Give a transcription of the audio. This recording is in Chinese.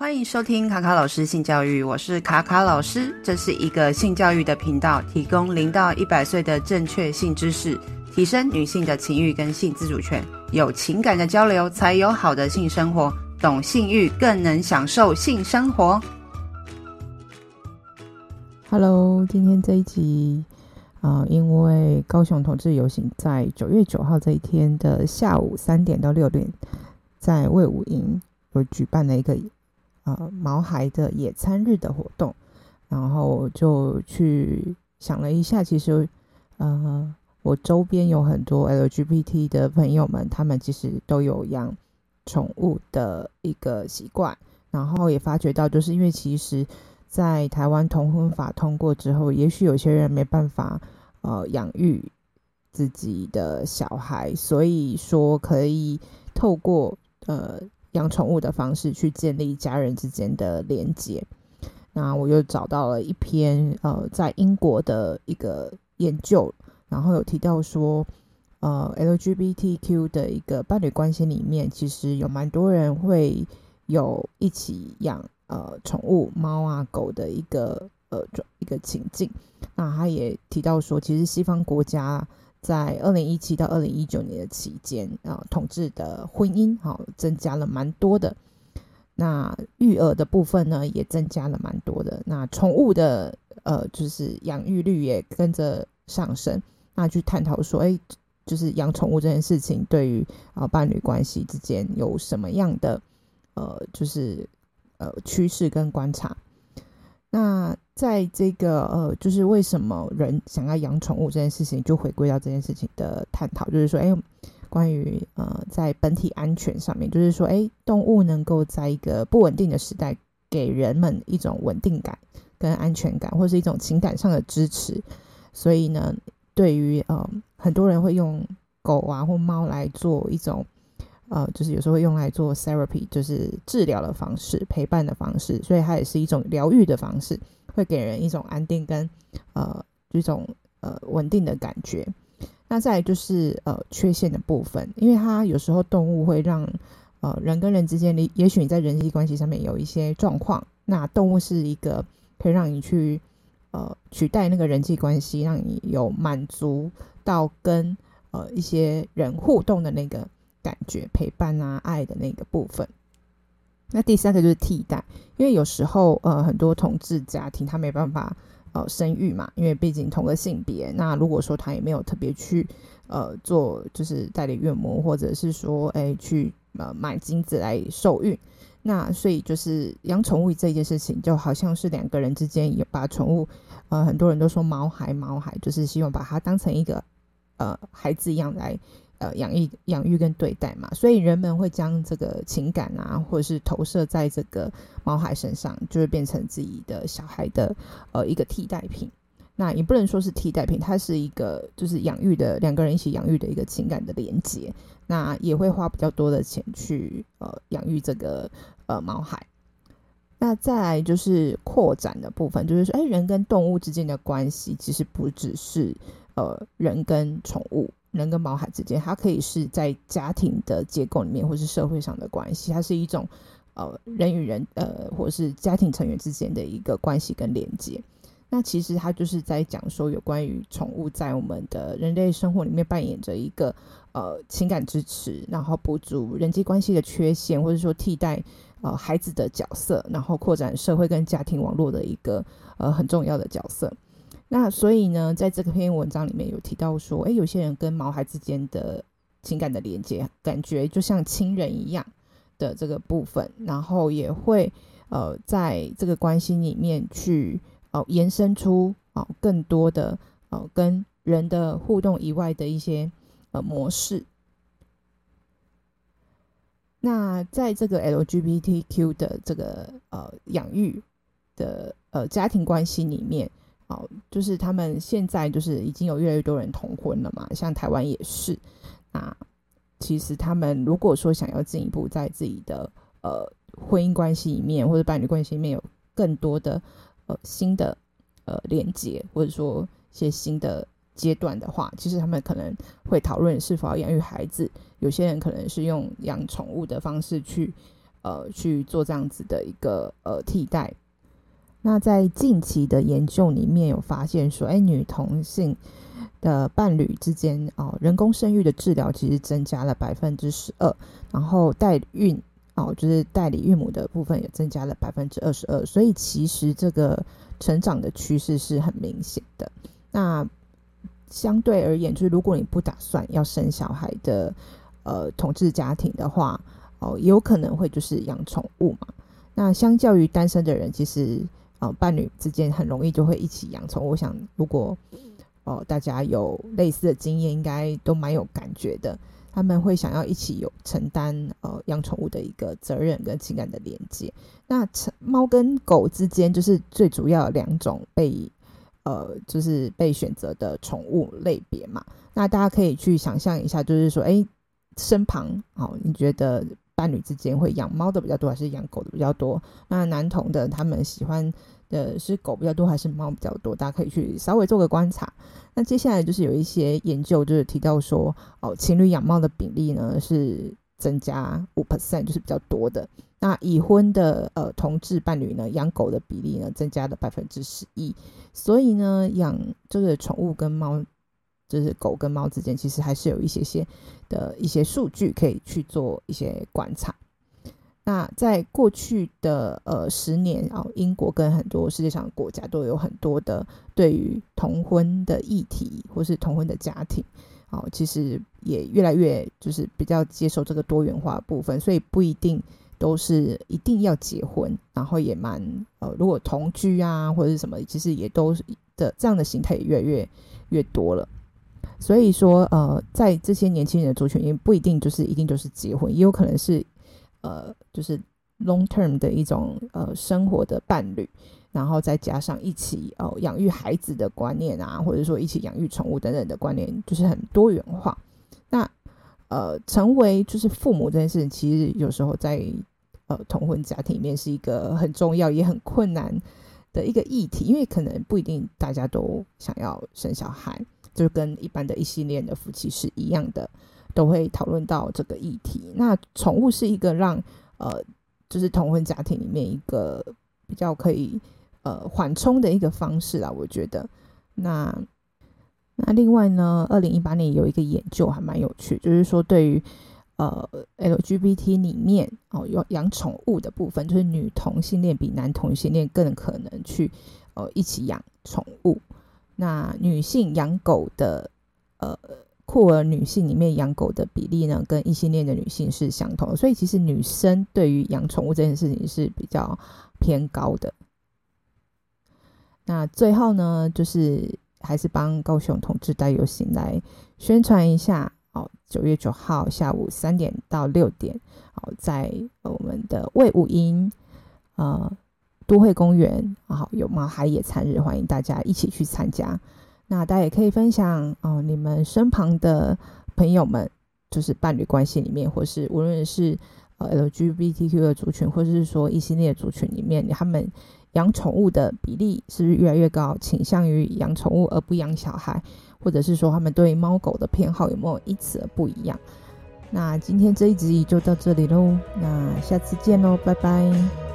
欢迎收听卡卡老师性教育，我是卡卡老师，这是一个性教育的频道，提供零到一百岁的正确性知识，提升女性的情欲跟性自主权。有情感的交流，才有好的性生活。懂性欲，更能享受性生活。Hello，今天这一集啊、因为高雄同志游行在九月九号这一天的下午三点到六点，在卫武营有举办了一个。呃，毛孩的野餐日的活动，然后就去想了一下，其实，呃，我周边有很多 LGBT 的朋友们，他们其实都有养宠物的一个习惯，然后也发觉到，就是因为其实，在台湾同婚法通过之后，也许有些人没办法呃养育自己的小孩，所以说可以透过呃。养宠物的方式去建立家人之间的连接。那我又找到了一篇呃，在英国的一个研究，然后有提到说，呃，LGBTQ 的一个伴侣关系里面，其实有蛮多人会有一起养呃宠物猫啊狗的一个呃一个情境。那他也提到说，其实西方国家。在二零一七到二零一九年的期间，啊，统治的婚姻好增加了蛮多的。那育儿的部分呢，也增加了蛮多的。那宠物的呃，就是养育率也跟着上升。那去探讨说，哎，就是养宠物这件事情对于啊伴侣关系之间有什么样的呃，就是呃趋势跟观察。那在这个呃，就是为什么人想要养宠物这件事情，就回归到这件事情的探讨，就是说，哎，关于呃，在本体安全上面，就是说，哎，动物能够在一个不稳定的时代，给人们一种稳定感跟安全感，或是一种情感上的支持。所以呢，对于呃，很多人会用狗啊或猫来做一种。呃，就是有时候会用来做 therapy，就是治疗的方式、陪伴的方式，所以它也是一种疗愈的方式，会给人一种安定跟呃一种呃稳定的感觉。那再来就是呃缺陷的部分，因为它有时候动物会让呃人跟人之间，你也许你在人际关系上面有一些状况，那动物是一个可以让你去呃取代那个人际关系，让你有满足到跟呃一些人互动的那个。感觉陪伴啊，爱的那个部分。那第三个就是替代，因为有时候呃，很多同志家庭他没办法呃生育嘛，因为毕竟同个性别。那如果说他也没有特别去呃做，就是代理孕母，或者是说哎去呃买精子来受孕，那所以就是养宠物这件事情，就好像是两个人之间有把宠物呃，很多人都说毛孩毛孩，就是希望把它当成一个呃孩子一样来。呃，养育、养育跟对待嘛，所以人们会将这个情感啊，或者是投射在这个毛孩身上，就会变成自己的小孩的呃一个替代品。那也不能说是替代品，它是一个就是养育的两个人一起养育的一个情感的连接。那也会花比较多的钱去呃养育这个呃毛孩。那再来就是扩展的部分，就是说，哎，人跟动物之间的关系其实不只是呃人跟宠物。人跟毛孩之间，它可以是在家庭的结构里面，或是社会上的关系，它是一种呃人与人呃，或是家庭成员之间的一个关系跟连接。那其实它就是在讲说，有关于宠物在我们的人类生活里面扮演着一个呃情感支持，然后补足人际关系的缺陷，或者说替代呃孩子的角色，然后扩展社会跟家庭网络的一个呃很重要的角色。那所以呢，在这个篇文章里面有提到说，诶，有些人跟毛孩之间的情感的连接，感觉就像亲人一样的这个部分，然后也会呃，在这个关系里面去哦、延伸出哦、更多的呃跟人的互动以外的一些呃模式。那在这个 LGBTQ 的这个呃养育的呃家庭关系里面。哦，就是他们现在就是已经有越来越多人同婚了嘛，像台湾也是。那其实他们如果说想要进一步在自己的呃婚姻关系里面或者伴侣关系里面有更多的呃新的呃连接，或者说一些新的阶段的话，其实他们可能会讨论是否要养育孩子。有些人可能是用养宠物的方式去呃去做这样子的一个呃替代。那在近期的研究里面有发现说，哎，女同性的伴侣之间哦，人工生育的治疗其实增加了百分之十二，然后代孕哦，就是代理孕母的部分也增加了百分之二十二，所以其实这个成长的趋势是很明显的。那相对而言，就是如果你不打算要生小孩的呃同志家庭的话，哦，有可能会就是养宠物嘛。那相较于单身的人，其实呃伴侣之间很容易就会一起养宠。我想如果哦，大家有类似的经验，应该都蛮有感觉的。他们会想要一起有承担呃养宠物的一个责任跟情感的连接。那猫跟狗之间就是最主要两种被呃就是被选择的宠物类别嘛。那大家可以去想象一下，就是说，哎，身旁哦，你觉得伴侣之间会养猫的比较多，还是养狗的比较多？那男同的他们喜欢。的是狗比较多还是猫比较多？大家可以去稍微做个观察。那接下来就是有一些研究，就是提到说，哦，情侣养猫的比例呢是增加五 percent，就是比较多的。那已婚的呃同志伴侣呢，养狗的比例呢增加了百分之十一。所以呢，养这个宠物跟猫，就是狗跟猫之间，其实还是有一些些的一些数据可以去做一些观察。那在过去的呃十年啊，英国跟很多世界上国家都有很多的对于同婚的议题，或是同婚的家庭，哦，其实也越来越就是比较接受这个多元化部分，所以不一定都是一定要结婚，然后也蛮呃，如果同居啊或者是什么，其实也都的这样的形态也越来越越多了。所以说呃，在这些年轻人的族群，也不一定就是一定就是结婚，也有可能是。呃，就是 long term 的一种呃生活的伴侣，然后再加上一起哦养育孩子的观念啊，或者说一起养育宠物等等的观念，就是很多元化。那呃，成为就是父母这件事情，其实有时候在呃同婚家庭里面是一个很重要也很困难的一个议题，因为可能不一定大家都想要生小孩，就跟一般的异性恋的夫妻是一样的。都会讨论到这个议题。那宠物是一个让呃，就是同婚家庭里面一个比较可以呃缓冲的一个方式啊，我觉得。那那另外呢，二零一八年有一个研究还蛮有趣，就是说对于呃 LGBT 里面哦有养宠物的部分，就是女同性恋比男同性恋更可能去呃一起养宠物。那女性养狗的呃。酷儿女性里面养狗的比例呢，跟异性恋的女性是相同的，所以其实女生对于养宠物这件事情是比较偏高的。那最后呢，就是还是帮高雄同志带游行来宣传一下哦，九月九号下午三点到六点，哦，在我们的卫武营呃都会公园，好有猫孩野餐日，欢迎大家一起去参加。那大家也可以分享哦，你们身旁的朋友们，就是伴侣关系里面，或是无论是呃 LGBTQ 的族群，或者是说异性恋的族群里面，他们养宠物的比例是不是越来越高，倾向于养宠物而不养小孩，或者是说他们对猫狗的偏好有没有因此而不一样？那今天这一集就到这里喽，那下次见喽，拜拜。